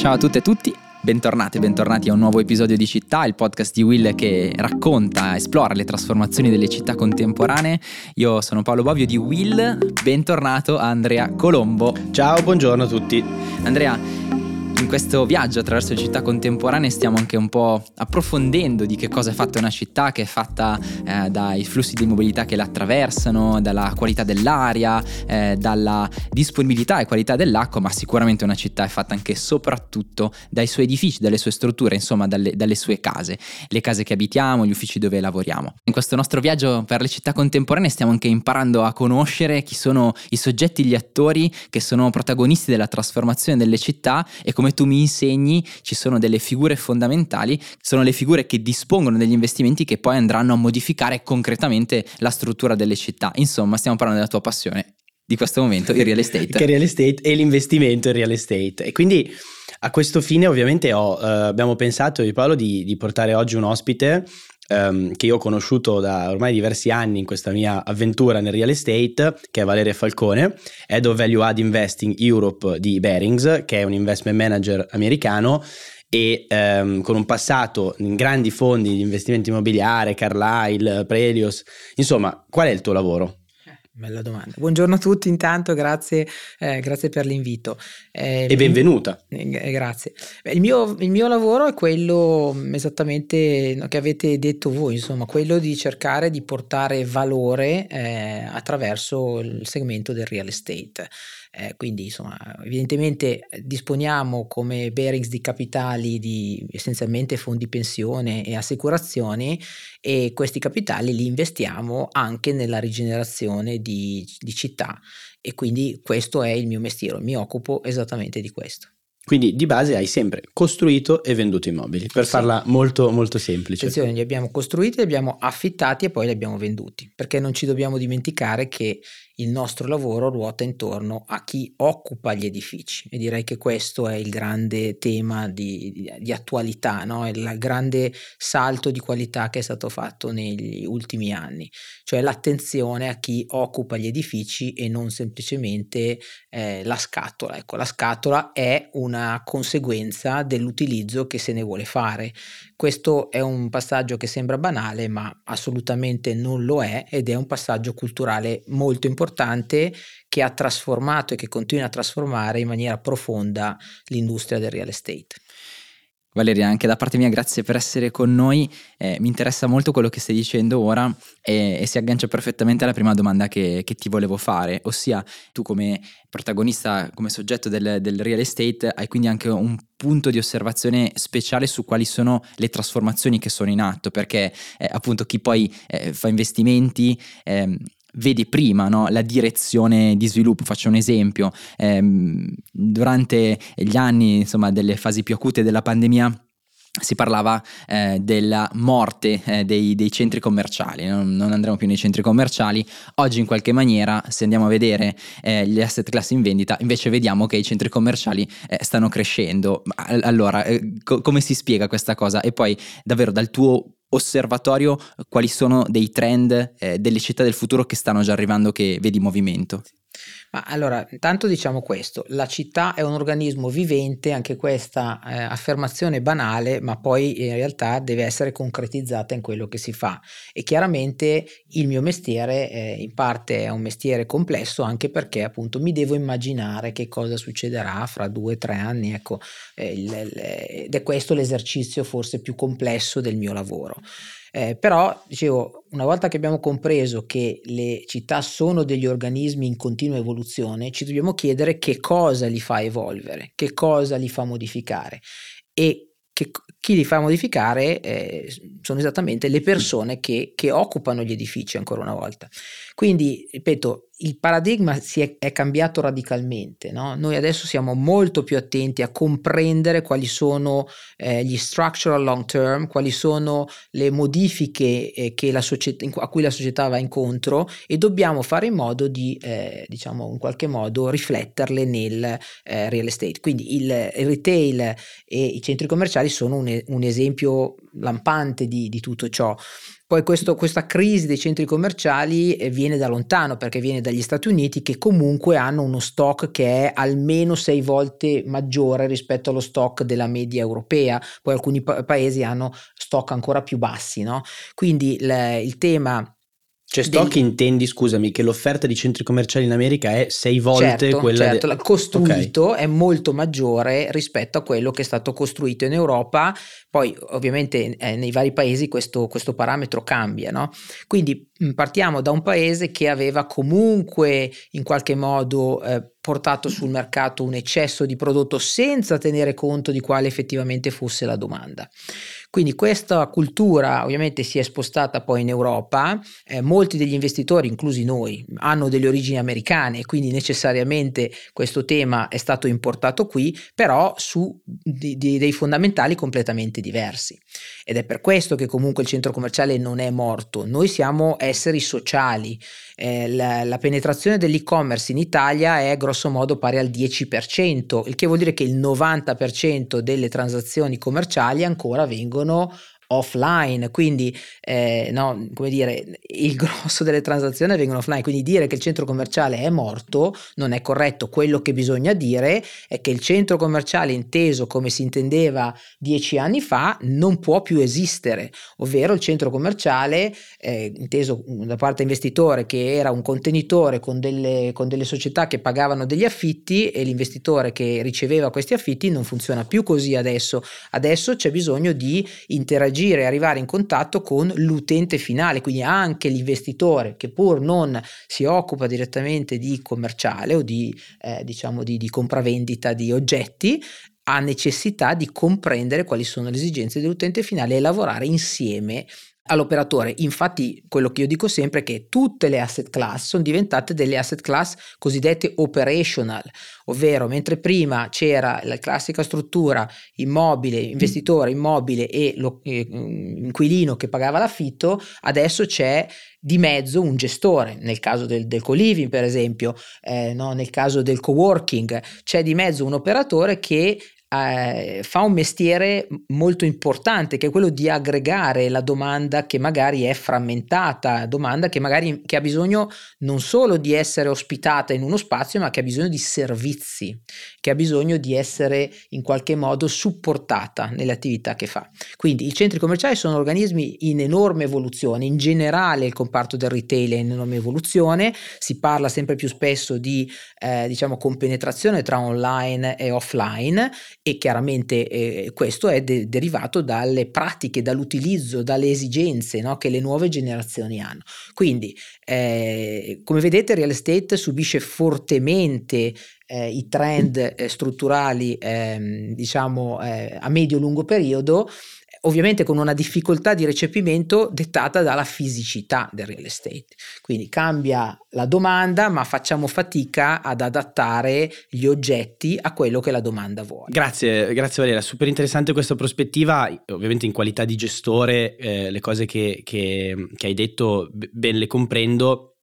Ciao a tutte e tutti, bentornati e bentornati a un nuovo episodio di Città, il podcast di Will che racconta, esplora le trasformazioni delle città contemporanee. Io sono Paolo Bovio di Will, bentornato a Andrea Colombo. Ciao, buongiorno a tutti. Andrea, questo viaggio attraverso le città contemporanee stiamo anche un po' approfondendo di che cosa è fatta una città che è fatta eh, dai flussi di mobilità che la attraversano, dalla qualità dell'aria, eh, dalla disponibilità e qualità dell'acqua, ma sicuramente una città è fatta anche e soprattutto dai suoi edifici, dalle sue strutture, insomma dalle, dalle sue case, le case che abitiamo, gli uffici dove lavoriamo. In questo nostro viaggio per le città contemporanee stiamo anche imparando a conoscere chi sono i soggetti, gli attori che sono protagonisti della trasformazione delle città e come tu mi insegni ci sono delle figure fondamentali, sono le figure che dispongono degli investimenti che poi andranno a modificare concretamente la struttura delle città. Insomma, stiamo parlando della tua passione di questo momento, il real estate. che real estate e l'investimento in real estate. E quindi a questo fine ovviamente ho, eh, abbiamo pensato di Paolo di, di portare oggi un ospite um, che io ho conosciuto da ormai diversi anni in questa mia avventura nel real estate, che è Valeria Falcone, Head of Value Add Investing Europe di Bearings, che è un investment manager americano e um, con un passato in grandi fondi di investimento immobiliare, Carlyle, Prelios, insomma, qual è il tuo lavoro? Bella domanda. Buongiorno a tutti intanto, grazie, eh, grazie per l'invito. Eh, e benvenuta. Eh, grazie. Beh, il, mio, il, mio, lavoro è quello mm, esattamente che avete detto voi, insomma, quello di cercare di portare valore eh, attraverso il segmento del real estate. Eh, quindi, insomma, evidentemente disponiamo come bearings di capitali di essenzialmente fondi pensione e assicurazioni e questi capitali li investiamo anche nella rigenerazione di, di città e quindi questo è il mio mestiere, mi occupo esattamente di questo. Quindi di base hai sempre costruito e venduto immobili, per sì. farla molto molto semplice. Attenzione, li abbiamo costruiti, li abbiamo affittati e poi li abbiamo venduti, perché non ci dobbiamo dimenticare che il nostro lavoro ruota intorno a chi occupa gli edifici e direi che questo è il grande tema di, di, attualità, no? il grande salto di qualità che è stato fatto negli ultimi anni, cioè l'attenzione a chi occupa gli edifici e non semplicemente eh, la scatola. Ecco, la scatola è una conseguenza dell'utilizzo che se ne vuole fare. Questo è un passaggio che sembra banale, ma assolutamente non lo è ed è un passaggio culturale molto importante che ha trasformato e che continua a trasformare in maniera profonda l'industria del real estate. Valeria, anche da parte mia grazie per essere con noi, eh, mi interessa molto quello che stai dicendo ora e, e si aggancia perfettamente alla prima domanda che, che, ti volevo fare, ossia tu come protagonista, come soggetto del, del, real estate hai quindi anche un punto di osservazione speciale su quali sono le trasformazioni che sono in atto, perché eh, appunto chi poi eh, fa investimenti ehm, vedi prima no? la direzione di sviluppo. Faccio un esempio, ehm, durante gli anni insomma, delle fasi più acute della pandemia si parlava eh, della morte eh, dei, dei, centri commerciali, non, non, andremo più nei centri commerciali, oggi in qualche maniera se andiamo a vedere eh, gli asset class in vendita invece vediamo che i centri commerciali eh, stanno crescendo, allora eh, co- come si spiega questa cosa? E poi davvero dal tuo osservatorio quali sono dei trend eh, delle città del futuro che stanno già arrivando che vedi in movimento? Ma allora, intanto diciamo questo, la città è un organismo vivente, anche questa eh, affermazione banale, ma poi in realtà deve essere concretizzata in quello che si fa. E chiaramente il mio mestiere eh, in parte è un mestiere complesso anche perché appunto mi devo immaginare che cosa succederà fra due o tre anni, ecco, eh, il, il, ed è questo l'esercizio forse più complesso del mio lavoro. Eh, però, dicevo, una volta che abbiamo compreso che le città sono degli organismi in continua evoluzione, ci dobbiamo chiedere che cosa li fa evolvere, che cosa li fa modificare. E che, chi li fa modificare eh, sono esattamente le persone che, che, occupano gli edifici, ancora una volta. Quindi, ripeto, il paradigma si è, è cambiato radicalmente. No? Noi adesso siamo molto più attenti a comprendere quali sono eh, gli structural long term, quali sono le modifiche eh, società, a cui la società va incontro e dobbiamo fare in modo di, eh, diciamo, in qualche modo rifletterle nel eh, real estate. Quindi il, il retail e i centri commerciali sono un un, esempio lampante di, di tutto ciò. Poi questo, questa crisi dei centri commerciali eh, viene da lontano perché viene dagli Stati Uniti che comunque hanno uno stock che è almeno sei volte maggiore rispetto allo stock della media europea, poi alcuni pa- paesi hanno stock ancora più bassi, no? Quindi il, il tema cioè, stock del... intendi, scusami, che l'offerta di centri commerciali in America è sei volte certo, quella certo, de... costruito okay. è molto maggiore rispetto a quello che è stato costruito in Europa. Poi, ovviamente, eh, nei vari paesi questo, questo parametro cambia, no? Quindi partiamo da un paese che aveva comunque in qualche modo eh, portato sul mercato un eccesso di prodotto senza tenere conto di quale effettivamente fosse la domanda. Quindi questa cultura ovviamente si è spostata poi in Europa, eh, molti degli investitori, inclusi noi, hanno delle origini americane, quindi necessariamente questo tema è stato importato qui, però su di, di, dei fondamentali completamente diversi. Ed è per questo che comunque il centro commerciale non è morto, noi siamo esseri sociali, eh, la, la, penetrazione dell'e-commerce in Italia è grosso modo pari al 10%, il che vuol dire che il 90% delle transazioni commerciali ancora vengono offline, quindi eh, no, come dire, il grosso delle transazioni vengono offline, quindi dire che il centro commerciale è morto non è corretto, quello che bisogna dire è che il centro commerciale inteso come si intendeva dieci anni fa non può più esistere, ovvero il centro commerciale eh, inteso da parte investitore che era un contenitore con delle, con delle società che pagavano degli affitti e l'investitore che riceveva questi affitti non funziona più così adesso, adesso c'è bisogno di interagire interagire e arrivare in contatto con l'utente finale, quindi anche l'investitore che pur non si occupa direttamente di commerciale o di, eh, diciamo di, di compravendita di oggetti, ha necessità di comprendere quali sono le esigenze dell'utente finale e lavorare insieme all'operatore. Infatti, quello che io dico sempre è che tutte le asset class sono diventate delle asset class cosiddette operational, ovvero mentre prima c'era la classica struttura immobile, investitore immobile e lo, eh, inquilino che pagava l'affitto, adesso c'è di mezzo un gestore, nel caso del, del co-living per esempio, eh, no, nel caso del co-working, c'è di mezzo un operatore che eh, fa un mestiere molto importante che è quello di aggregare la domanda che magari è frammentata, domanda che magari che ha bisogno non solo di essere ospitata in uno spazio, ma che ha bisogno di servizi, che ha bisogno di essere in qualche modo supportata nelle attività che fa. Quindi i centri commerciali sono organismi in enorme evoluzione, in generale il comparto del retail è in enorme evoluzione, si parla sempre più spesso di eh, diciamo compenetrazione tra online e offline e chiaramente eh, questo è de- derivato dalle pratiche, dall'utilizzo, dalle esigenze no, che le nuove generazioni hanno. Quindi, eh, come vedete, real estate subisce fortemente eh, i trend eh, strutturali, ehm, diciamo, eh, a medio-lungo periodo ovviamente con una difficoltà di recepimento dettata dalla fisicità del real estate. Quindi cambia la domanda, ma facciamo fatica ad adattare gli oggetti a quello che la domanda vuole. Grazie, grazie Valeria, super interessante questa prospettiva, ovviamente in qualità di gestore eh, le cose che, che, che, hai detto ben le comprendo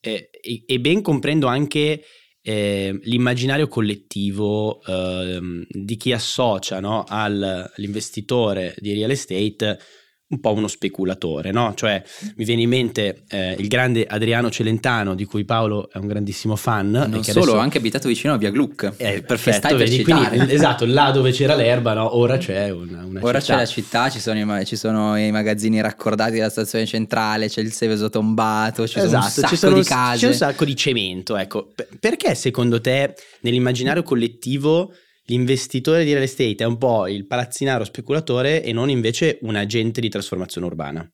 eh, e, e ben comprendo anche eh, l'immaginario collettivo eh, di chi associa no, al, all'investitore di real estate un po' uno speculatore, no? Cioè mi viene in mente eh, il grande Adriano Celentano, di cui Paolo è un grandissimo fan. Non solo, adesso... anche abitato vicino a Via Gluck. Eh, perfetto, vedi, quindi, esatto, là dove c'era l'erba, no? ora c'è una, una ora città. c'è la città, ci sono, i, ci sono, i, magazzini raccordati della stazione centrale, c'è il Seveso tombato, ci esatto, sono un sacco sono, di case. C'è un sacco di cemento, ecco. Perché secondo te nell'immaginario collettivo l'investitore di real estate è un po' il palazzinaro speculatore e non invece un agente di trasformazione urbana.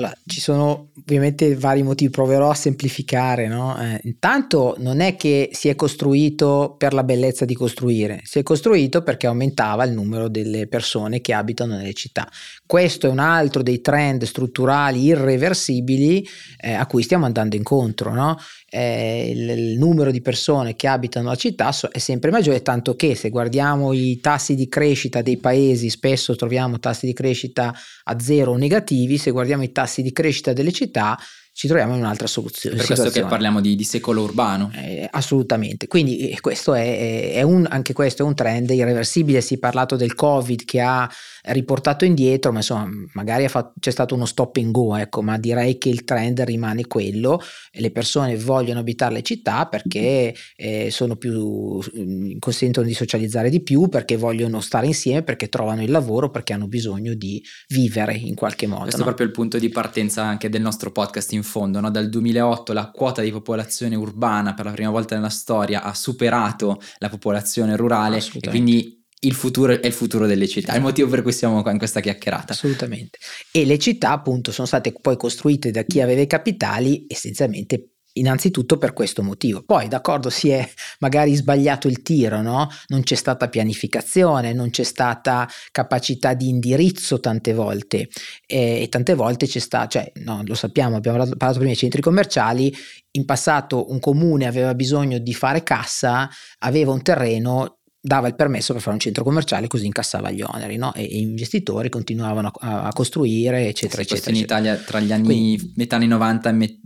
Allora, ci sono ovviamente vari motivi, proverò a semplificare. No? Eh, intanto non è che si è costruito per la bellezza di costruire, si è costruito perché aumentava il numero delle persone che abitano nelle città. Questo è un altro dei trend strutturali irreversibili eh, a cui stiamo andando incontro. No? Eh, il, il, numero di persone che abitano la città è sempre maggiore, tanto che se guardiamo i tassi di crescita dei paesi, spesso troviamo tassi di crescita a zero o negativi, se guardiamo i tassi di crescita delle città, ci troviamo in un'altra soluzione. Per questo che parliamo di, di secolo urbano. Eh, assolutamente, quindi eh, questo è, è un, anche questo è un trend irreversibile, si è parlato del Covid che ha riportato indietro, ma insomma magari fatto, c'è stato uno stop and go, ecco, ma direi che il trend rimane quello, le persone vogliono abitare le città perché eh, sono più, mm, consentono di socializzare di più, perché vogliono stare insieme, perché trovano il lavoro, perché hanno bisogno di vivere in qualche modo. Questo no? è proprio il punto di partenza anche del nostro podcast in fondo, no? dal 2008 la quota di popolazione urbana per la prima volta nella storia ha superato la popolazione rurale e quindi il futuro è il futuro delle città, è il motivo per cui siamo qua in questa chiacchierata. Assolutamente. E le città appunto sono state poi costruite da chi aveva i capitali essenzialmente Innanzitutto per questo motivo. Poi, d'accordo, si è magari sbagliato il tiro, no? Non c'è stata pianificazione, non c'è stata capacità di indirizzo tante volte e, e tante volte c'è stata, cioè, no, lo sappiamo, abbiamo parlato, prima dei centri commerciali, in passato un comune aveva bisogno di fare cassa, aveva un terreno, dava il permesso per fare un centro commerciale così incassava gli oneri no? e, gli investitori continuavano a, a costruire eccetera sì, eccetera in Italia tra gli anni Quindi, metà anni 90 e met,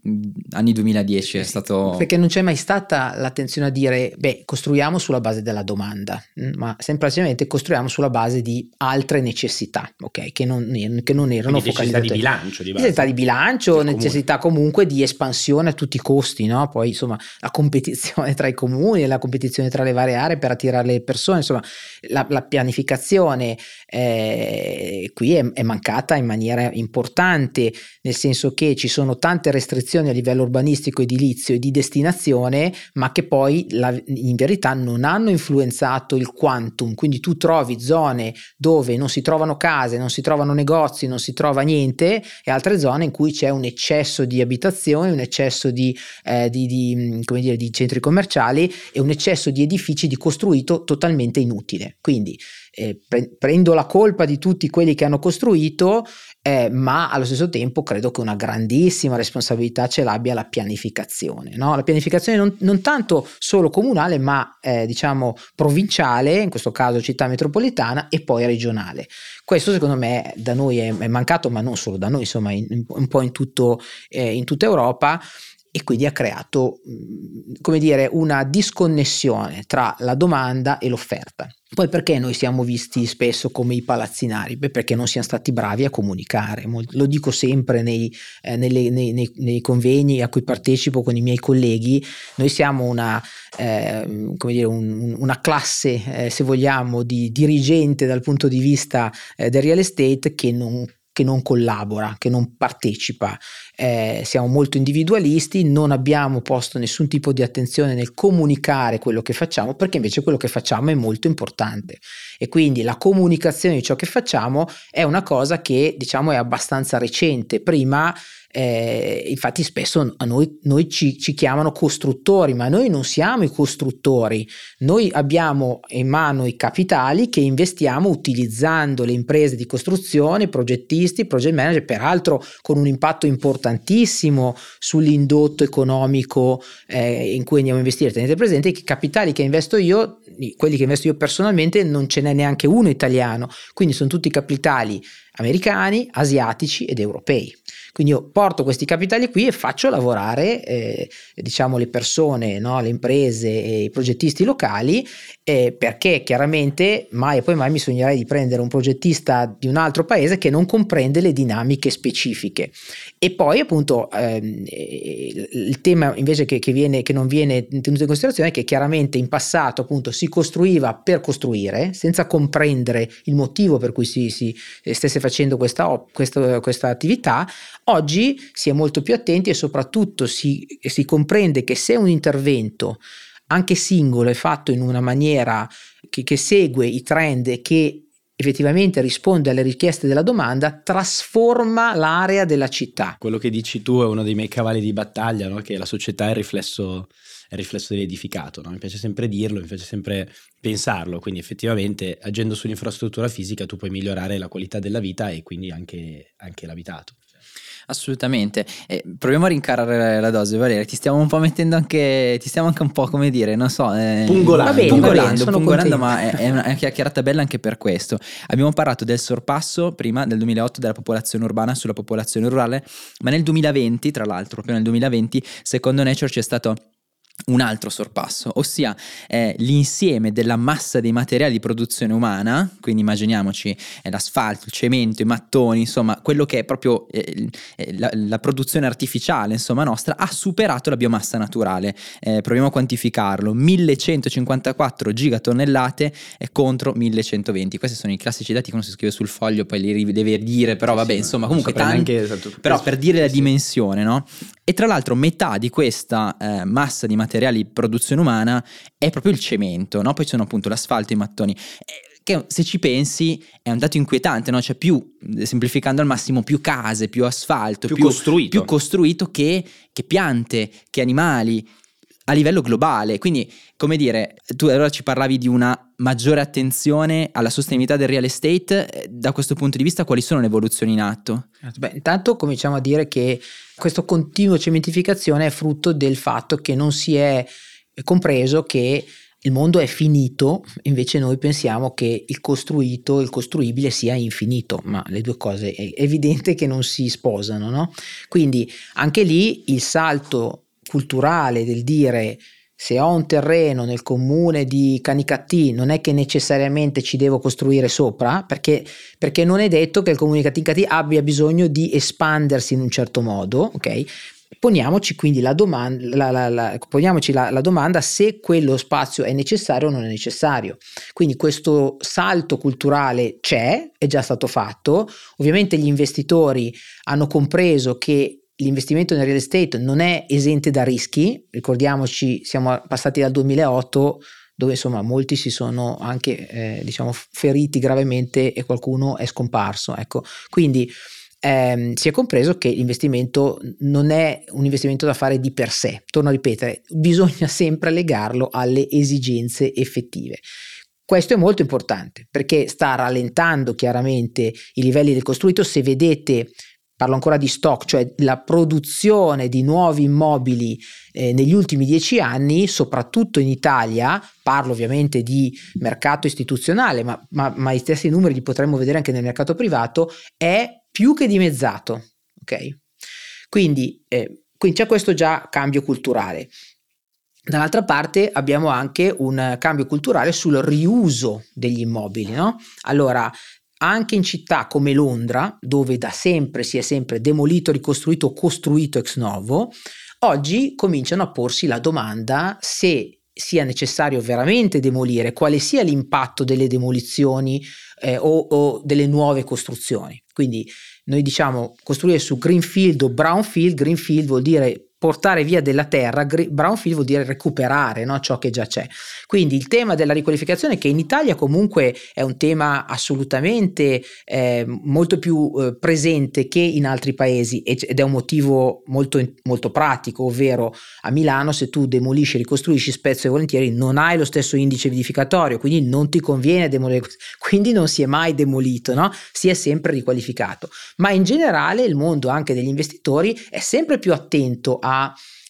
anni 2010 sì, è stato perché non c'è mai stata l'attenzione a dire beh costruiamo sulla base della domanda mm, ma semplicemente costruiamo sulla base di altre necessità ok che non, che non erano Quindi necessità di bilancio di necessità di bilancio necessità comunque di espansione a tutti i costi no? poi insomma la competizione tra i comuni la competizione tra le varie aree per attirare le persone, insomma la, la pianificazione eh, qui è, è, mancata in maniera importante, nel senso che ci sono tante restrizioni a livello urbanistico, edilizio e di destinazione, ma che poi la, in verità non hanno influenzato il quantum, quindi tu trovi zone dove non si trovano case, non si trovano negozi, non si trova niente e altre zone in cui c'è un eccesso di abitazioni, un eccesso di, eh, di, di, dire, di centri commerciali e un eccesso di edifici di costruito totalmente inutile. Quindi eh, pre- prendo la colpa di tutti quelli che hanno costruito, eh, ma allo stesso tempo credo che una grandissima responsabilità ce l'abbia la pianificazione. No? La pianificazione non, non, tanto solo comunale, ma eh, diciamo provinciale, in questo caso città metropolitana, e poi regionale. Questo secondo me da noi è, è mancato, ma non solo da noi, insomma in, un po' in, tutto, eh, in tutta Europa e quindi ha creato, come dire, una disconnessione tra la domanda e l'offerta. Poi perché noi siamo visti spesso come i palazzinari? Beh, perché non siamo stati bravi a comunicare. Lo dico sempre nei, eh, nelle, nei, nei, nei, convegni a cui partecipo con i miei colleghi. Noi siamo una, eh, come dire, un, una classe, eh, se vogliamo, di dirigente dal punto di vista eh, del real estate che non che non collabora, che non partecipa. Eh, siamo molto individualisti, non abbiamo posto nessun tipo di attenzione nel comunicare quello che facciamo, perché invece quello che facciamo è molto importante. E quindi la comunicazione di ciò che facciamo è una cosa che diciamo è abbastanza recente. Prima eh, infatti spesso a noi, noi ci, ci, chiamano costruttori, ma noi non siamo i costruttori, noi abbiamo in mano i capitali che investiamo utilizzando le imprese di costruzione, progettisti, project manager, peraltro con un impatto importantissimo sull'indotto economico eh, in cui andiamo a investire. Tenete presente che i capitali che investo io, quelli che investo io personalmente, non ce n'è neanche uno italiano, quindi sono tutti capitali americani, asiatici ed europei. Quindi io porto questi capitali qui e faccio lavorare eh, diciamo le persone, no? le imprese e i progettisti locali eh, perché chiaramente mai e poi mai mi sognerei di prendere un progettista di un altro paese che non comprende le dinamiche specifiche. E poi appunto ehm, il tema invece che, che, viene, che non viene tenuto in considerazione è che chiaramente in passato appunto si costruiva per costruire senza comprendere il motivo per cui si, si stesse facendo questa, questa, questa attività Oggi si è molto più attenti e soprattutto si, si comprende che se un intervento anche singolo è fatto in una maniera che, che segue i trend e che effettivamente risponde alle richieste della domanda, trasforma l'area della città. Quello che dici tu è uno dei miei cavalli di battaglia, no? che la società è il riflesso, è il riflesso dell'edificato. No? Mi piace sempre dirlo, mi piace sempre pensarlo, quindi effettivamente agendo sull'infrastruttura fisica tu puoi migliorare la qualità della vita e quindi anche, anche l'abitato. Assolutamente. Eh, proviamo a rincarare la dose, Valeria. Ti stiamo un po' mettendo anche. Ti stiamo anche un po' come dire, non so. Eh, pungolando. bene, pungolando, bene, pungolando ma è, è, una, è una chiacchierata bella anche per questo. Abbiamo parlato del sorpasso prima del 2008 della popolazione urbana sulla popolazione rurale, ma nel 2020, tra l'altro, proprio nel 2020, secondo Nature c'è stato un altro sorpasso, ossia eh, l'insieme della massa dei materiali di produzione umana, quindi immaginiamoci eh, l'asfalto, il cemento, i mattoni, insomma quello che è proprio eh, la, la, produzione artificiale insomma nostra, ha superato la biomassa naturale. Eh, proviamo a quantificarlo, 1154 gigatonnellate contro 1120. Questi sono i classici dati che uno si scrive sul foglio, poi li deve dire, però vabbè, sì, insomma comunque tanti, esatto. però per dire la dimensione, no? E tra l'altro metà di questa eh, massa di materiali di produzione umana è proprio il cemento, no? Poi sono appunto l'asfalto e i mattoni. Eh, che se ci pensi è un dato inquietante, no? Cioè più, semplificando al massimo, più case, più asfalto, più, più costruito, più costruito che, che piante, che animali a livello globale. Quindi, come dire, tu allora ci parlavi di una maggiore attenzione alla sostenibilità del real estate. Eh, da questo punto di vista, quali sono le evoluzioni in atto? Beh, intanto cominciamo a dire che questa continua cementificazione è frutto del fatto che non si è compreso che il mondo è finito, invece noi pensiamo che il costruito, il costruibile sia infinito, ma le due cose è evidente che non si sposano, no? Quindi anche lì il salto culturale del dire se ho un terreno nel comune di Canicattì non è che necessariamente ci devo costruire sopra, perché, perché non è detto che il comune di Canicattì abbia bisogno di espandersi in un certo modo, ok? Poniamoci quindi la domanda, la, la, la, poniamoci la, domanda se quello spazio è necessario o non è necessario. Quindi questo salto culturale c'è, è già stato fatto. Ovviamente gli investitori hanno compreso che l'investimento nel real estate non è esente da rischi, ricordiamoci siamo passati dal 2008 dove insomma molti si sono anche eh, diciamo feriti gravemente e qualcuno è scomparso, ecco. Quindi ehm, si è compreso che l'investimento non è un investimento da fare di per sé, torno a ripetere, bisogna sempre legarlo alle esigenze effettive. Questo è molto importante perché sta rallentando chiaramente i livelli del costruito. Se vedete parlo ancora di stock, cioè la produzione di nuovi immobili eh, negli ultimi dieci anni, soprattutto in Italia, parlo ovviamente di mercato istituzionale, ma, ma, ma i stessi numeri li potremmo vedere anche nel mercato privato, è più che dimezzato. Ok? Quindi, eh, quindi c'è questo già cambio culturale. Dall'altra parte abbiamo anche un cambio culturale sul riuso degli immobili. No? Allora, anche in città come Londra, dove da sempre si è sempre demolito, ricostruito costruito ex novo, oggi cominciano a porsi la domanda se sia necessario veramente demolire, quale sia l'impatto delle demolizioni eh, o, o delle nuove costruzioni. Quindi noi diciamo costruire su greenfield o brownfield, greenfield vuol dire portare via della terra, brownfield vuol dire recuperare no? ciò che già c'è. Quindi il tema della riqualificazione, che in Italia comunque è un tema assolutamente eh, molto più eh, presente che in altri paesi ed è un motivo molto, molto pratico, ovvero a Milano se tu demolisci ricostruisci spesso e volentieri non hai lo stesso indice edificatorio, quindi non ti conviene demolire, quindi non si è mai demolito, no? si è sempre riqualificato. Ma in generale il mondo anche degli investitori è sempre più attento a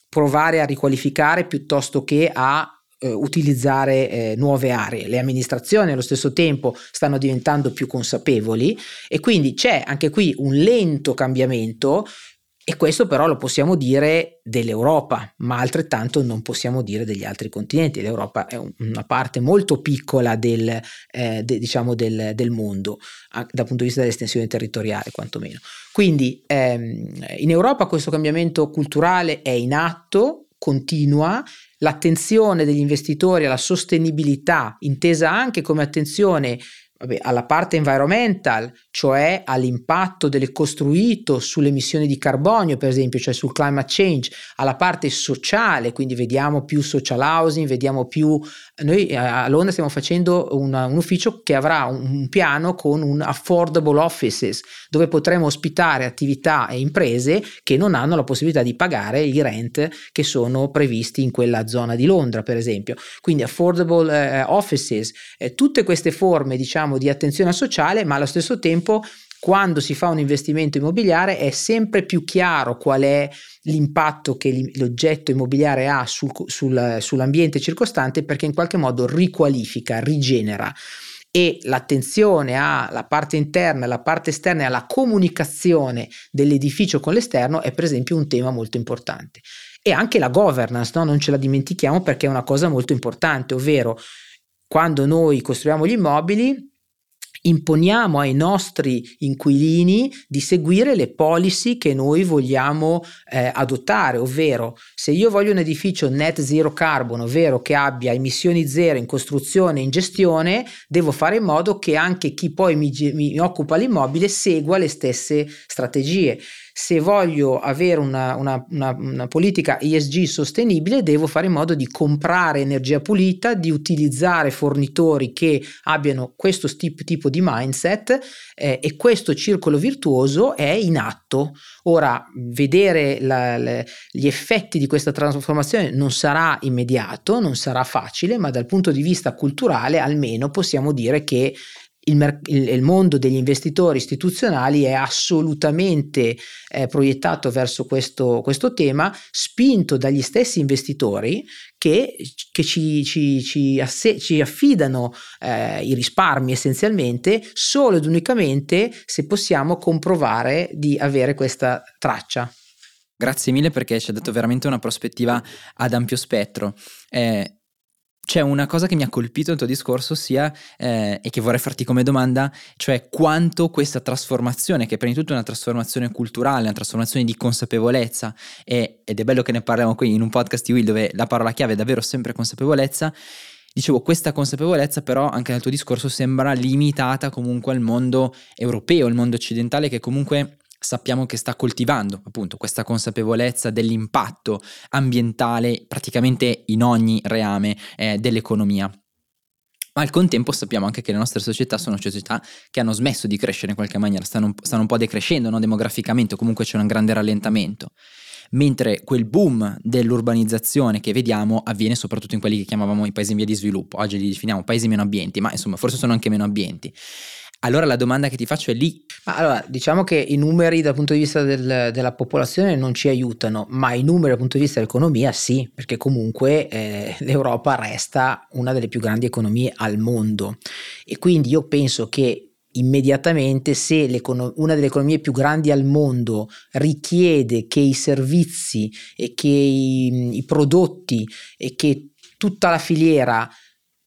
provare a riqualificare piuttosto che a eh, utilizzare eh, nuove aree. Le amministrazioni allo stesso tempo stanno diventando più consapevoli e quindi c'è anche qui un lento cambiamento e questo però lo possiamo dire dell'Europa, ma altrettanto non possiamo dire degli altri continenti. L'Europa è una parte molto piccola del, eh, de, diciamo del, del mondo, dal punto di vista dell'estensione territoriale quantomeno. Quindi ehm, in Europa questo cambiamento culturale è in atto, continua, l'attenzione degli investitori alla sostenibilità, intesa anche come attenzione vabbè, alla parte environmental, cioè all'impatto del costruito sulle emissioni di carbonio, per esempio, cioè sul climate change, alla parte sociale, quindi vediamo più social housing, vediamo più... Noi eh, a Londra stiamo facendo una, un ufficio che avrà un, un piano con un affordable offices, dove potremo ospitare attività e imprese che non hanno la possibilità di pagare i rent che sono previsti in quella zona di Londra, per esempio. Quindi affordable eh, offices, eh, tutte queste forme, diciamo, di attenzione sociale, ma allo stesso tempo quando si fa un investimento immobiliare è sempre più chiaro qual è l'impatto che l'oggetto immobiliare ha sul, sul, sull'ambiente circostante perché in qualche modo riqualifica, rigenera e l'attenzione alla parte interna, alla parte esterna e alla comunicazione dell'edificio con l'esterno è per esempio un tema molto importante. E anche la governance, no? non ce la dimentichiamo perché è una cosa molto importante, ovvero quando noi costruiamo gli immobili imponiamo ai nostri inquilini di seguire le policy che noi vogliamo eh, adottare, ovvero se io voglio un edificio net zero carbon, ovvero che abbia emissioni zero in costruzione e in gestione, devo fare in modo che anche chi poi mi, mi occupa l'immobile segua le stesse strategie se voglio avere una, una, una, una, politica ESG sostenibile, devo fare in modo di comprare energia pulita, di utilizzare fornitori che abbiano questo tipo di mindset eh, e questo circolo virtuoso è in atto. Ora, vedere la, le, gli effetti di questa trasformazione non sarà immediato, non sarà facile, ma dal punto di vista culturale almeno possiamo dire che il, il, il, mondo degli investitori istituzionali è assolutamente eh, proiettato verso questo, questo, tema, spinto dagli stessi investitori che, che ci, ci, ci, asse, ci, affidano eh, i risparmi essenzialmente solo ed unicamente se possiamo comprovare di avere questa traccia. Grazie mille perché ci ha dato veramente una prospettiva ad ampio spettro. Eh, c'è una cosa che mi ha colpito nel tuo discorso, sia eh, e che vorrei farti come domanda, cioè quanto questa trasformazione, che prima di tutto è una trasformazione culturale, una trasformazione di consapevolezza, e, ed è bello che ne parliamo qui in un podcast di Will dove la parola chiave è davvero sempre consapevolezza. Dicevo, questa consapevolezza però anche nel tuo discorso sembra limitata comunque al mondo europeo, il mondo occidentale che comunque sappiamo che sta coltivando appunto questa consapevolezza dell'impatto ambientale praticamente in ogni reame eh, dell'economia. Ma al contempo sappiamo anche che le nostre società sono società che hanno smesso di crescere in qualche maniera, stanno stanno un po' decrescendo no? demograficamente, comunque c'è un grande rallentamento. Mentre quel boom dell'urbanizzazione che vediamo avviene soprattutto in quelli che chiamavamo i paesi in via di sviluppo, oggi li definiamo paesi meno abbienti, ma insomma forse sono anche meno abbienti. Allora la domanda che ti faccio è lì. Ma allora, diciamo che i numeri dal punto di vista del, della popolazione non ci aiutano, ma i numeri dal punto di vista dell'economia sì, perché comunque eh, l'Europa resta una delle più grandi economie al mondo. E quindi io penso che immediatamente se una delle economie più grandi al mondo richiede che i servizi e che i, i prodotti e che tutta la filiera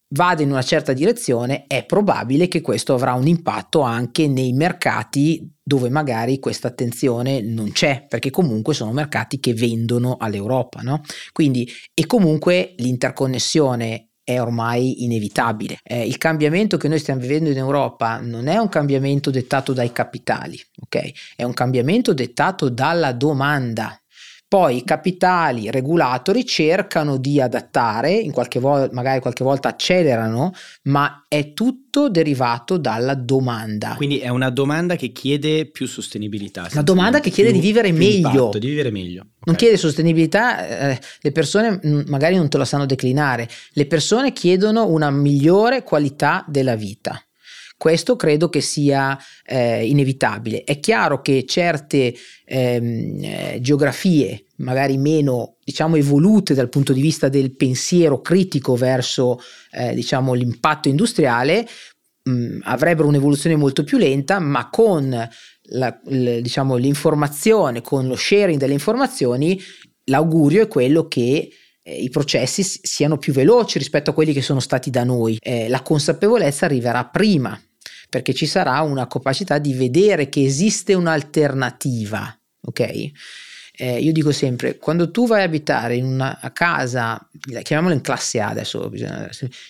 vada in una certa direzione, è probabile che questo avrà un impatto anche nei mercati dove magari questa attenzione non c'è, perché comunque sono mercati che vendono all'Europa, no? Quindi, e comunque l'interconnessione è ormai inevitabile. Eh, il cambiamento che noi stiamo vivendo in Europa non è un cambiamento dettato dai capitali, ok? È un cambiamento dettato dalla domanda. Poi i capitali i regulatori cercano di adattare, in qualche vo- magari qualche volta accelerano, ma è tutto derivato dalla domanda. Quindi è una domanda che chiede più sostenibilità. Una domanda che chiede più, di vivere meglio. Impatto, di vivere meglio. Okay. Non chiede sostenibilità, eh, le persone magari non te lo sanno declinare, le persone chiedono una migliore qualità della vita. Questo credo che sia eh, inevitabile. È chiaro che certe ehm, eh, geografie, magari meno diciamo evolute dal punto di vista del pensiero critico verso eh, diciamo l'impatto industriale, mh, avrebbero un'evoluzione molto più lenta, ma con la, l, diciamo, l'informazione, con lo sharing delle informazioni, l'augurio è quello che eh, i processi siano più veloci rispetto a quelli che sono stati da noi. Eh, la consapevolezza arriverà prima perché ci sarà una capacità di vedere che esiste un'alternativa, ok? Eh, io dico sempre, quando tu vai a abitare in una casa, chiamiamola in classe A adesso,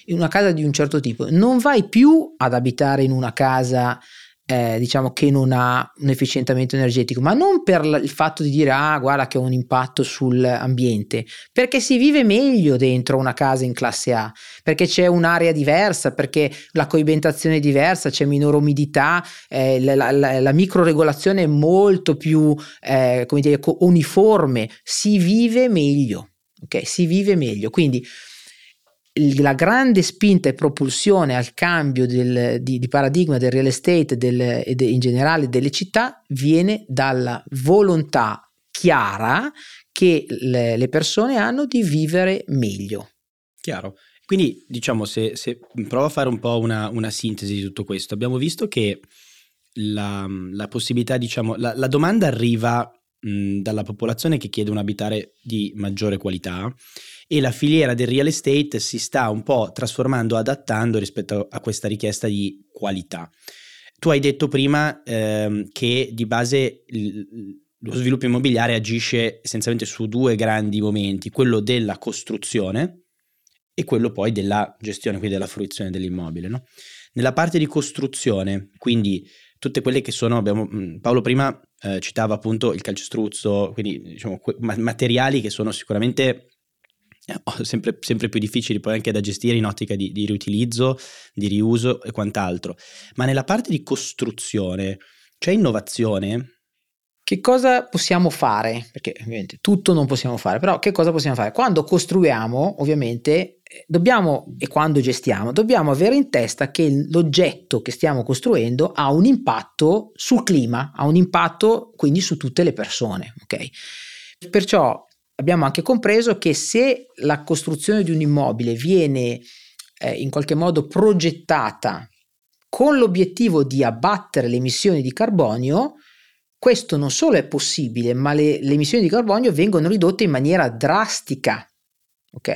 in una casa di un certo tipo, non vai più ad abitare in una casa eh, diciamo che non ha un efficientamento energetico, ma non per il fatto di dire ah guarda che ha un impatto sull'ambiente, perché si vive meglio dentro una casa in classe A, perché c'è un'area diversa, perché la coibentazione è diversa, c'è minore umidità, eh, la, la, la microregolazione è molto più eh, come dire, uniforme, si vive meglio, ok? Si vive meglio, quindi la grande spinta e propulsione al cambio del, di, di, paradigma del real estate del, e de, in generale delle città viene dalla volontà chiara che le, le persone hanno di vivere meglio. Chiaro. Quindi diciamo se, se provo a fare un po' una, una, sintesi di tutto questo, abbiamo visto che la, la possibilità, diciamo, la, la domanda arriva mh, dalla popolazione che chiede un abitare di maggiore qualità e la filiera del real estate si sta un po' trasformando, adattando rispetto a questa richiesta di qualità. Tu hai detto prima ehm, che di base lo sviluppo immobiliare agisce essenzialmente su due grandi momenti, quello della costruzione e quello poi della gestione, quindi della fruizione dell'immobile. No? Nella parte di costruzione, quindi tutte quelle che sono, abbiamo, Paolo prima eh, citava appunto il calcestruzzo, quindi diciamo materiali che sono sicuramente sempre, sempre, più difficili poi anche da gestire in ottica di, di riutilizzo, di riuso e quant'altro. Ma nella parte di costruzione c'è innovazione che cosa possiamo fare? Perché ovviamente tutto non possiamo fare, però che cosa possiamo fare? Quando costruiamo, ovviamente, eh, dobbiamo, e quando gestiamo, dobbiamo avere in testa che l'oggetto che stiamo costruendo ha un impatto sul clima, ha un impatto quindi su tutte le persone, ok? Perciò abbiamo anche compreso che se la costruzione di un immobile viene eh, in qualche modo progettata con l'obiettivo di abbattere le emissioni di carbonio, questo non solo è possibile, ma le, le emissioni di carbonio vengono ridotte in maniera drastica. Ok?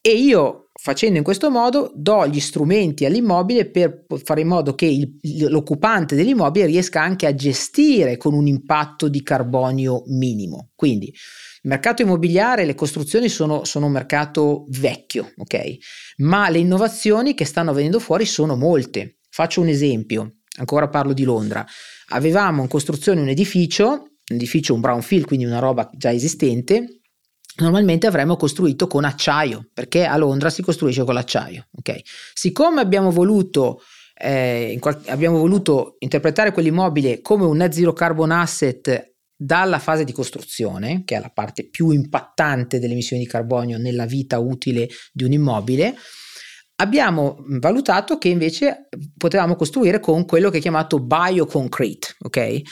E io facendo in questo modo do gli strumenti all'immobile per fare in modo che il, l'occupante dell'immobile riesca anche a gestire con un impatto di carbonio minimo. Quindi il mercato immobiliare, le costruzioni sono, sono un mercato vecchio, ok? Ma le innovazioni che stanno venendo fuori sono molte. Faccio un esempio, ancora parlo di Londra avevamo in costruzione un edificio, un edificio, un brownfield, quindi una roba già esistente, normalmente avremmo costruito con acciaio, perché a Londra si costruisce con l'acciaio. Okay? Siccome abbiamo voluto, eh, abbiamo voluto interpretare quell'immobile come un net zero carbon asset dalla fase di costruzione, che è la parte più impattante delle emissioni di carbonio nella vita utile di un immobile, abbiamo valutato che invece potevamo costruire con quello che è chiamato bioconcrete, ok?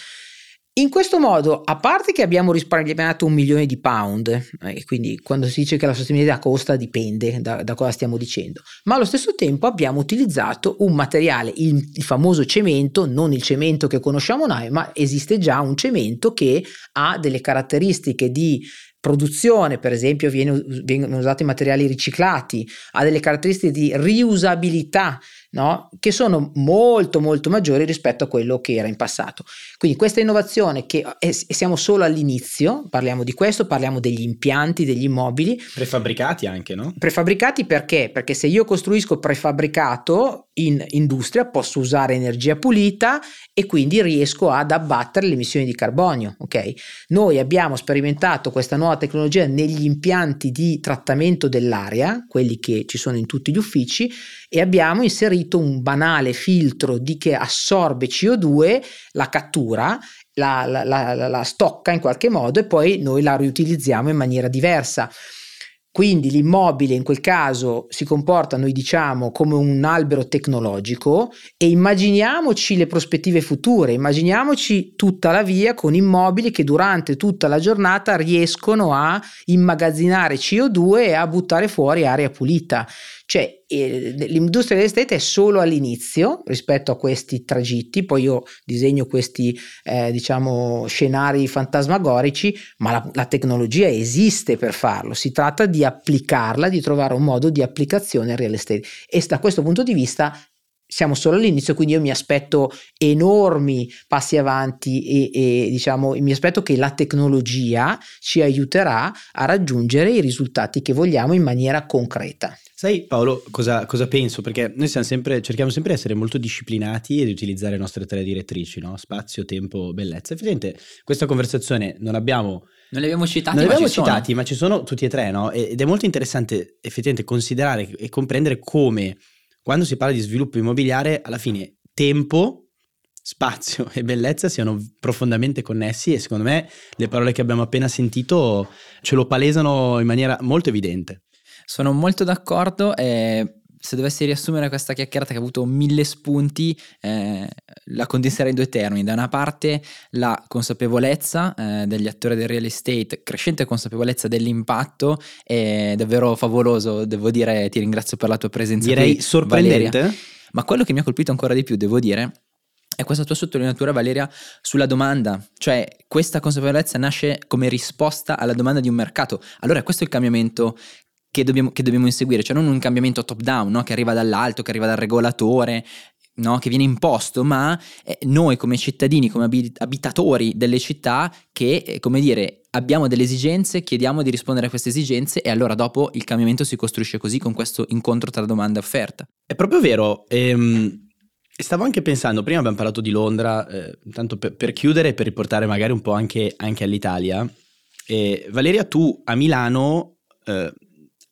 In questo modo, a parte che abbiamo risparmiato un milione di pound, eh, quindi quando si dice che la sostenibilità costa dipende da, da, cosa stiamo dicendo, ma allo stesso tempo abbiamo utilizzato un materiale, il, il, famoso cemento, non il cemento che conosciamo noi, ma esiste già un cemento che ha delle caratteristiche di produzione, per esempio, vengono usati materiali riciclati, ha delle caratteristiche di riusabilità no? che sono molto molto maggiori rispetto a quello che era in passato. Quindi questa innovazione che è, siamo solo all'inizio, parliamo di questo, parliamo degli impianti, degli immobili. Prefabbricati anche, no? Prefabbricati perché? Perché se io costruisco prefabbricato in industria posso usare energia pulita e quindi riesco ad abbattere le emissioni di carbonio, ok? Noi abbiamo sperimentato questa nuova tecnologia negli impianti di trattamento dell'aria, quelli che ci sono in tutti gli uffici e abbiamo inserito un banale filtro di che assorbe CO2, la cattura, la, la, la, la stocca in qualche modo e poi noi la riutilizziamo in maniera diversa. Quindi l'immobile in quel caso si comporta, noi diciamo, come un albero tecnologico e immaginiamoci le prospettive future, immaginiamoci tutta la via con immobili che durante tutta la giornata riescono a immagazzinare CO2 e a buttare fuori aria pulita. Cioè eh, l'industria dell'estate è solo all'inizio rispetto a questi tragitti, poi io disegno questi eh, diciamo scenari fantasmagorici, ma la, la tecnologia esiste per farlo, si tratta di applicarla, di trovare un modo di applicazione al real estate. E da questo punto di vista siamo solo all'inizio, quindi io mi aspetto enormi passi avanti e, e, diciamo mi aspetto che la tecnologia ci aiuterà a raggiungere i risultati che vogliamo in maniera concreta. Sai Paolo cosa, cosa penso? Perché noi sempre, cerchiamo sempre di essere molto disciplinati e di utilizzare le nostre tre direttrici, no? spazio, tempo, bellezza. Effettivamente questa conversazione non abbiamo... Non li abbiamo citati, non li abbiamo ma citati, sono. ma ci sono tutti e tre, no? Ed è molto interessante effettivamente considerare e comprendere come quando si parla di sviluppo immobiliare, alla fine tempo, spazio e bellezza siano profondamente connessi e secondo me le parole che abbiamo appena sentito ce lo palesano in maniera molto evidente. Sono molto d'accordo e se dovessi riassumere questa chiacchierata che ha avuto mille spunti, eh, la condenserei in due termini. Da una parte la consapevolezza eh, degli attori del real estate, crescente consapevolezza dell'impatto, è davvero favoloso, devo dire, ti ringrazio per la tua presenza. Direi qui, sorprendente. Valeria. Ma quello che mi ha colpito ancora di più, devo dire, è questa tua sottolineatura, Valeria, sulla domanda. Cioè, questa consapevolezza nasce come risposta alla domanda di un mercato. Allora, questo è il cambiamento che dobbiamo, che dobbiamo inseguire, cioè non un cambiamento top down, no? che arriva dall'alto, che arriva dal regolatore, no? che viene imposto, ma eh, noi come cittadini, come abitatori delle città, che, eh, come dire, abbiamo delle esigenze, chiediamo di rispondere a queste esigenze e allora dopo il cambiamento si costruisce così con questo incontro tra domanda e offerta. È proprio vero. Ehm, stavo anche pensando, prima abbiamo parlato di Londra, eh, tanto per, per, chiudere e per riportare magari un po' anche, anche all'Italia. Eh, Valeria, tu a Milano eh,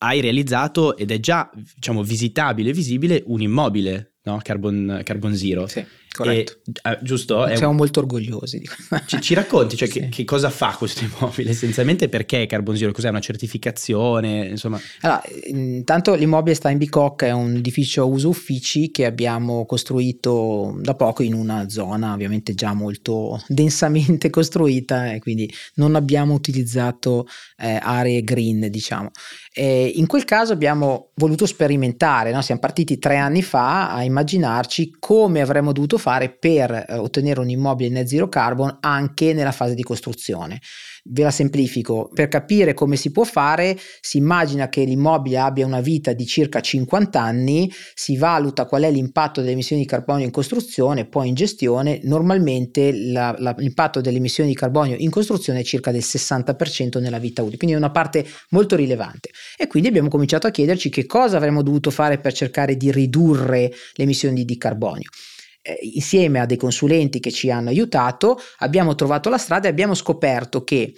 hai realizzato ed è già diciamo visitabile e visibile un immobile, no? Carbon, Carbon Zero. Sì. Corretto. E, uh, giusto? Siamo un... molto orgogliosi di questo. Ci, ci racconti, cioè, sì. che, che, cosa fa questo immobile? Essenzialmente perché Carbon Zero? Cos'è una certificazione? Insomma. Allora, intanto l'immobile sta in Bicocca, è un edificio a uso uffici che abbiamo costruito da poco in una zona ovviamente già molto densamente costruita e quindi non abbiamo utilizzato eh, aree green, diciamo. E in quel caso abbiamo voluto sperimentare, no? siamo partiti tre anni fa a immaginarci come avremmo dovuto fare per eh, ottenere un immobile net zero carbon anche nella fase di costruzione. Ve la semplifico, per capire come si può fare si immagina che l'immobile abbia una vita di circa 50 anni, si valuta qual è l'impatto delle emissioni di carbonio in costruzione, poi in gestione, normalmente la, la, l'impatto delle emissioni di carbonio in costruzione è circa del 60% nella vita utile, quindi è una parte molto rilevante. E quindi abbiamo cominciato a chiederci che cosa avremmo dovuto fare per cercare di ridurre le emissioni di, carbonio eh, insieme a dei consulenti che ci hanno aiutato, abbiamo trovato la strada e abbiamo scoperto che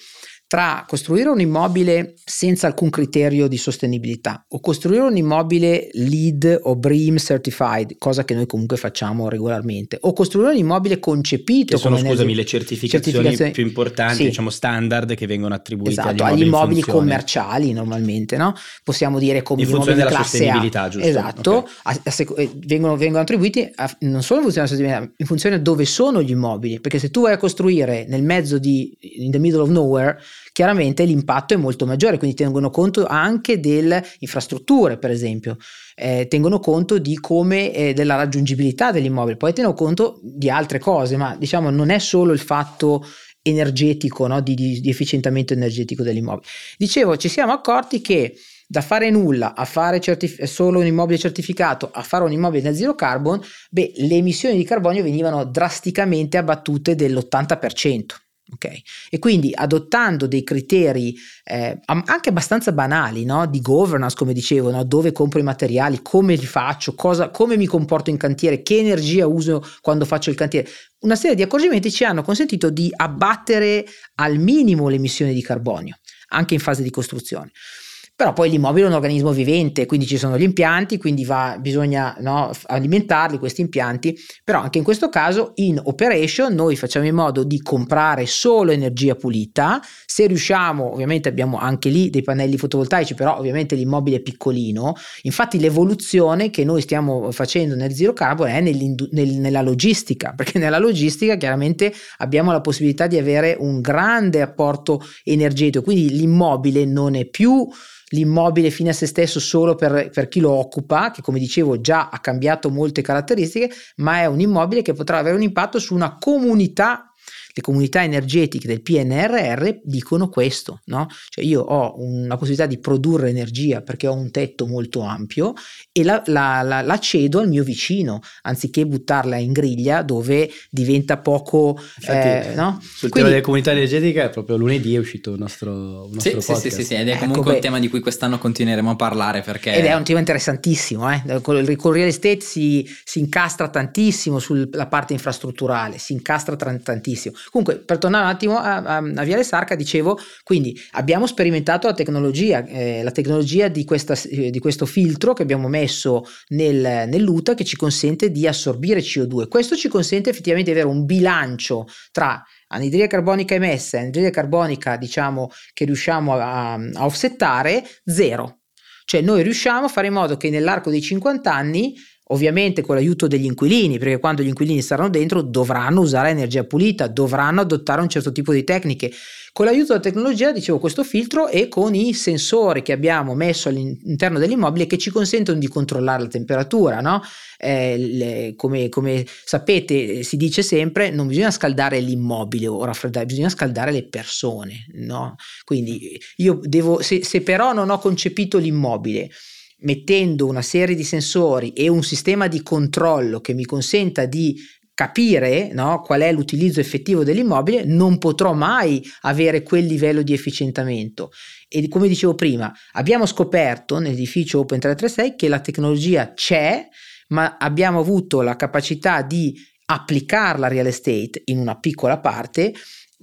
tra costruire un immobile senza alcun criterio di sostenibilità o costruire un immobile LEED o BREEAM certified, cosa che noi comunque facciamo regolarmente, o costruire un immobile concepito che sono, scusami, energia, le certificazioni, certificazioni, più importanti, sì. diciamo standard che vengono attribuite esatto, agli immobili, agli immobili commerciali normalmente, no? Possiamo dire come in immobili di classe A. Giusto? Esatto, okay. a, a, eh, vengono, vengono, attribuiti non solo in funzione della sostenibilità, in funzione dove sono gli immobili, perché se tu vai a costruire nel mezzo di in the middle of nowhere chiaramente l'impatto è molto maggiore, quindi tengono conto anche delle infrastrutture, per esempio, eh, tengono conto di come eh, della raggiungibilità dell'immobile, poi tengono conto di altre cose, ma diciamo non è solo il fatto energetico, no? di, di, di efficientamento energetico dell'immobile. Dicevo, ci siamo accorti che da fare nulla a fare certif- solo un immobile certificato a fare un immobile da zero carbon, beh, le emissioni di carbonio venivano drasticamente abbattute dell'80%. Okay. E quindi adottando dei criteri eh, anche abbastanza banali no? di governance, come dicevo, no? dove compro i materiali, come li faccio, cosa, come mi comporto in cantiere, che energia uso quando faccio il cantiere, una serie di accorgimenti ci hanno consentito di abbattere al minimo le emissioni di carbonio, anche in fase di costruzione. Però poi l'immobile è un organismo vivente, quindi ci sono gli impianti, quindi va, bisogna no, alimentarli questi impianti, però anche in questo caso in operation noi facciamo in modo di comprare solo energia pulita, se riusciamo ovviamente abbiamo anche lì dei pannelli fotovoltaici, però ovviamente l'immobile è piccolino, infatti l'evoluzione che noi stiamo facendo nel zero carbon è nel, nella logistica, perché nella logistica chiaramente abbiamo la possibilità di avere un grande apporto energetico, quindi l'immobile non è più l'immobile fine a se stesso solo per, per, chi lo occupa, che come dicevo già ha cambiato molte caratteristiche, ma è un immobile che potrà avere un impatto su una comunità le comunità energetiche del PNRR dicono questo, no? Cioè io ho una possibilità di produrre energia perché ho un tetto molto ampio e la, la, la, la cedo al mio vicino, anziché buttarla in griglia dove diventa poco... Infatti, eh, no? Sul Quindi, tema delle comunità energetiche proprio lunedì è uscito il nostro, il nostro sì, podcast. Sì, sì, sì, ed è ecco, comunque beh, un tema di cui quest'anno continueremo a parlare perché... Ed è un tema interessantissimo, eh? con il real estate si, si incastra tantissimo sulla parte infrastrutturale, si incastra tantissimo. Comunque, per tornare un attimo a, a, a Viale Sarca, dicevo, quindi abbiamo sperimentato la tecnologia, eh, la tecnologia di, questa, eh, di, questo filtro che abbiamo messo nel, nell'UTA che ci consente di assorbire CO2. Questo ci consente effettivamente di avere un bilancio tra anidride carbonica emessa e anidride carbonica, diciamo, che riusciamo a, a offsettare, zero. Cioè noi riusciamo a fare in modo che nell'arco dei 50 anni Ovviamente con l'aiuto degli inquilini, perché quando gli inquilini saranno dentro dovranno usare energia pulita, dovranno adottare un certo tipo di tecniche. Con l'aiuto della tecnologia, dicevo, questo filtro e con i sensori che abbiamo messo all'interno dell'immobile che ci consentono di controllare la temperatura, no? eh, le, come, come, sapete, si dice sempre: non bisogna scaldare l'immobile o raffreddare, bisogna scaldare le persone, no? Quindi io devo, se, se però non ho concepito l'immobile mettendo una serie di sensori e un sistema di controllo che mi consenta di capire no, qual è l'utilizzo effettivo dell'immobile, non potrò mai avere quel livello di efficientamento. E come dicevo prima, abbiamo scoperto nell'edificio Open 336 che la tecnologia c'è, ma abbiamo avuto la capacità di applicarla a real estate in una piccola parte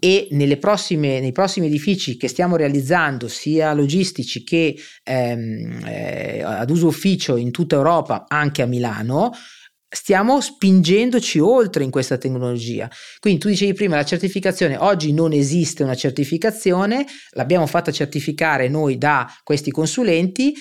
e prossime, nei prossimi edifici che stiamo realizzando, sia logistici che ehm, eh, ad uso ufficio in tutta Europa, anche a Milano, stiamo spingendoci oltre in questa tecnologia. Quindi tu dicevi prima la certificazione, oggi non esiste una certificazione, l'abbiamo fatta certificare noi da questi consulenti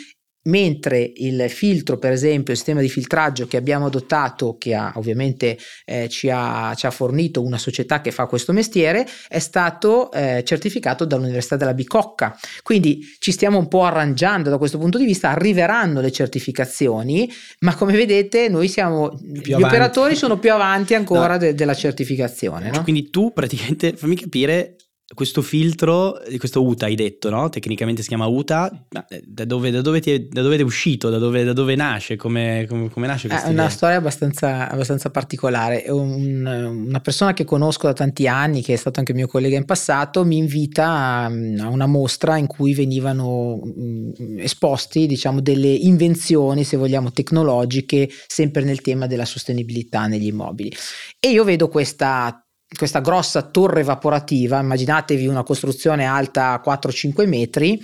mentre il filtro, per esempio, il sistema di filtraggio che abbiamo adottato, che ha, ovviamente eh, ci, ha, ci, ha, fornito una società che fa questo mestiere, è stato eh, certificato dall'Università della Bicocca. Quindi ci stiamo un po' arrangiando da questo punto di vista, arriveranno le certificazioni, ma come vedete noi siamo, più gli avanti. operatori sono più avanti ancora no. de, della certificazione. No? Quindi tu praticamente, fammi capire, questo filtro, questo UTA hai detto, no? Tecnicamente si chiama UTA, eh, da dove, da dove, è, da dove è uscito, da dove, da dove nasce, come, come, come nasce questa È una storia abbastanza, abbastanza particolare. Un, una persona che conosco da tanti anni, che è stato anche mio collega in passato, mi invita a, a una mostra in cui venivano mm, esposti, diciamo, delle invenzioni, se vogliamo, tecnologiche, sempre nel tema della sostenibilità negli immobili. E io vedo questa questa grossa torre evaporativa, immaginatevi una costruzione alta 4-5 metri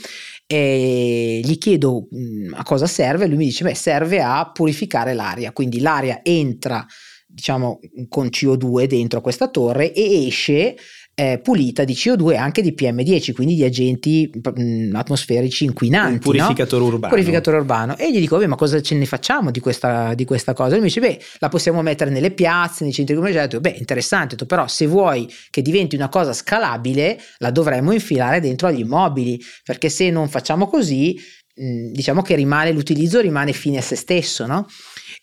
e gli chiedo mm, a cosa serve, lui mi dice beh serve a purificare l'aria, quindi l'aria entra diciamo con CO2 dentro questa torre e esce eh, pulita di CO2 e anche di PM10, quindi di agenti mh, atmosferici inquinanti. Un purificatore no? urbano. Purificatore urbano. E gli dico, beh, ma cosa ce ne facciamo di questa, di questa cosa? E lui mi dice, beh, la possiamo mettere nelle piazze, nei centri commerciali. Dico, beh, interessante, però se vuoi che diventi una cosa scalabile, la dovremmo infilare dentro agli immobili, perché se non facciamo così, mh, diciamo che rimane l'utilizzo rimane fine a se stesso, no?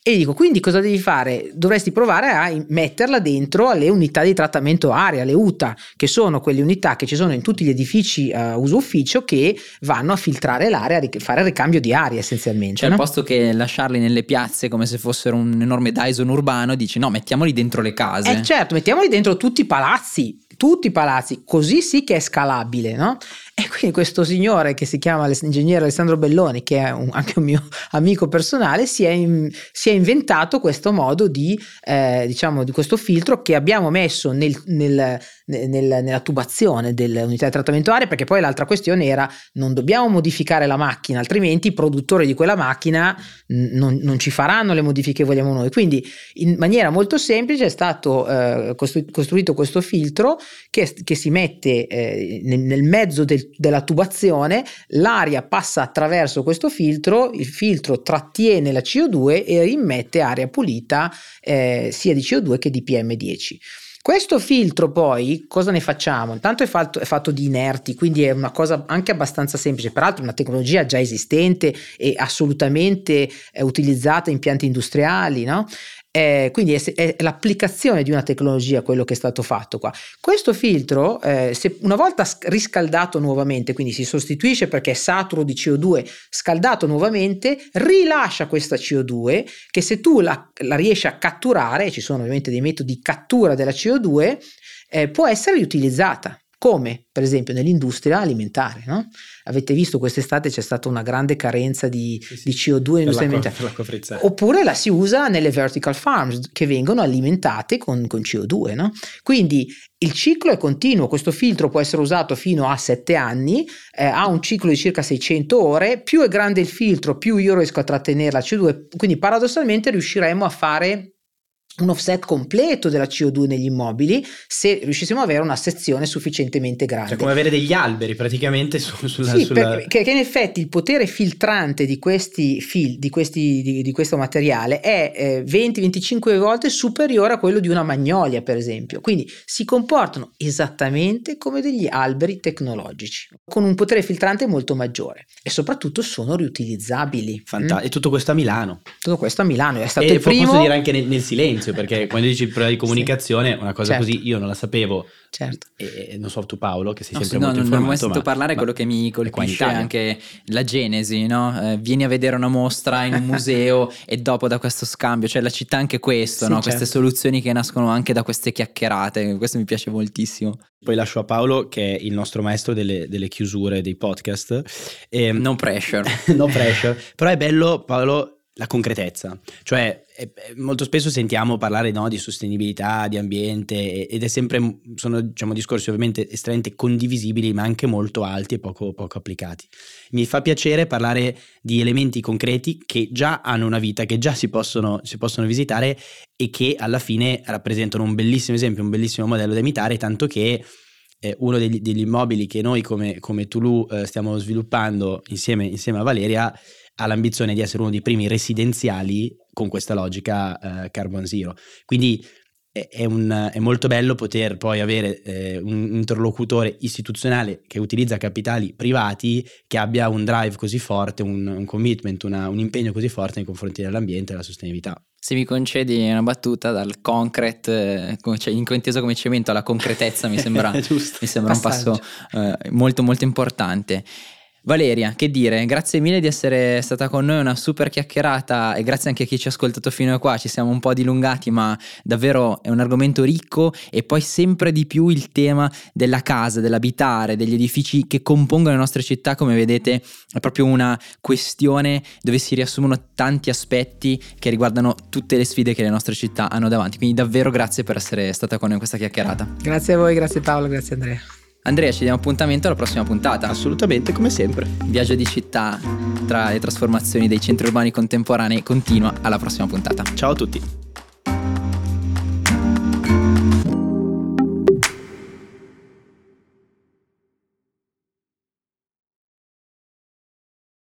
E dico, quindi cosa devi fare? Dovresti provare a metterla dentro alle unità di trattamento aria, le UTA, che sono quelle unità che ci sono in tutti gli edifici a uh, uso ufficio che vanno a filtrare l'aria, a fare il ricambio di aria essenzialmente. Cioè, no? posto che lasciarli nelle piazze come se fossero un enorme Dyson urbano, dici no, mettiamoli dentro le case. Eh certo, mettiamoli dentro tutti i palazzi, tutti i palazzi, così sì che è scalabile, no? E quindi questo signore che si chiama l'ingegnere Alessandro Belloni, che è un, anche un mio amico personale, si è, in, si è inventato questo modo di, eh, diciamo, di questo filtro che abbiamo messo nel, nel, nel, nella tubazione dell'unità di trattamento aria, perché poi l'altra questione era non dobbiamo modificare la macchina, altrimenti i produttori di quella macchina non, non ci faranno le modifiche che vogliamo noi. Quindi in maniera molto semplice è stato eh, costruito questo filtro che, che si mette eh, nel, mezzo del della tubazione, l'aria passa attraverso questo filtro, il filtro trattiene la CO2 e rimette aria pulita eh, sia di CO2 che di PM10. Questo filtro poi cosa ne facciamo? Intanto è fatto, è fatto, di inerti, quindi è una cosa anche abbastanza semplice, peraltro una tecnologia già esistente e assolutamente eh, utilizzata in pianti industriali, no? Eh, quindi è, è, l'applicazione di una tecnologia quello che è stato fatto qua. Questo filtro, eh, se una volta riscaldato nuovamente, quindi si sostituisce perché è saturo di CO2, scaldato nuovamente, rilascia questa CO2 che se tu la, la riesci a catturare, ci sono ovviamente dei metodi di cattura della CO2, eh, può essere riutilizzata come per esempio nell'industria alimentare. No? Avete visto quest'estate c'è stata una grande carenza di, sì, sì. di CO2 nell'industria alimentare. Oppure la si usa nelle vertical farms che vengono alimentate con, con CO2. No? Quindi il ciclo è continuo, questo filtro può essere usato fino a 7 anni, eh, ha un ciclo di circa 600 ore, più è grande il filtro più io riesco a trattenere la CO2, quindi paradossalmente riusciremo a fare un offset completo della CO2 negli immobili se riuscissimo ad avere una sezione sufficientemente grande. Cioè come avere degli alberi praticamente su, sulla... Sì, sulla... perché in effetti il potere filtrante di questi fil, di, questi, di, di questo materiale è eh, 20-25 volte superiore a quello di una magnolia per esempio, quindi si comportano esattamente come degli alberi tecnologici, con un potere filtrante molto maggiore e soprattutto sono riutilizzabili. Fanta- mm? E tutto questo a Milano. Tutto questo a Milano, è stato e il primo... posso dire anche nel, nel silenzio silenzio perché quando dici il problema di comunicazione, sì. una cosa certo. così io non la sapevo. Certo. E non so tu Paolo, che sei no, sempre no, molto non, informato. Non ho mai sentito parlare, quello che mi colpisce è anche la genesi, no? Eh, vieni a vedere una mostra in un museo e dopo da questo scambio, cioè la città anche questo, sì, no? certo. queste soluzioni che nascono anche da queste chiacchierate, questo mi piace moltissimo. Poi lascio a Paolo che è il nostro maestro delle, delle chiusure dei podcast. E, ehm, no pressure. no pressure. Però è bello Paolo la concretezza, cioè molto spesso sentiamo parlare no, di sostenibilità, di ambiente ed è sempre, sono diciamo, discorsi ovviamente estremamente condivisibili ma anche molto alti e poco, poco applicati. Mi fa piacere parlare di elementi concreti che già hanno una vita, che già si possono, si possono visitare e che alla fine rappresentano un bellissimo esempio, un bellissimo modello da imitare, tanto che eh, uno degli, degli, immobili che noi come, come Tulu eh, stiamo sviluppando insieme, insieme a Valeria ha l'ambizione di essere uno dei primi residenziali con questa logica eh, carbon zero. Quindi è, un, è, molto bello poter poi avere eh, un interlocutore istituzionale che utilizza capitali privati che abbia un drive così forte, un, un commitment, una, un impegno così forte nei confronti dell'ambiente e della sostenibilità. Se mi concedi una battuta dal concrete, eh, cioè inteso come cemento alla concretezza, mi sembra, mi sembra un passo eh, molto molto importante. Valeria, che dire, grazie mille di essere stata con noi, una super chiacchierata e grazie anche a chi ci ha ascoltato fino a qua, ci siamo un po' dilungati ma davvero è un argomento ricco e poi sempre di più il tema della casa, dell'abitare, degli edifici che compongono le nostre città, come vedete è proprio una questione dove si riassumono tanti aspetti che riguardano tutte le sfide che le nostre città hanno davanti, quindi davvero grazie per essere stata con noi in questa chiacchierata. Grazie a voi, grazie Paolo, grazie Andrea. Andrea, ci diamo appuntamento alla prossima puntata. Assolutamente, come sempre. Viaggio di città tra le trasformazioni dei centri urbani contemporanei continua alla prossima puntata. Ciao a tutti.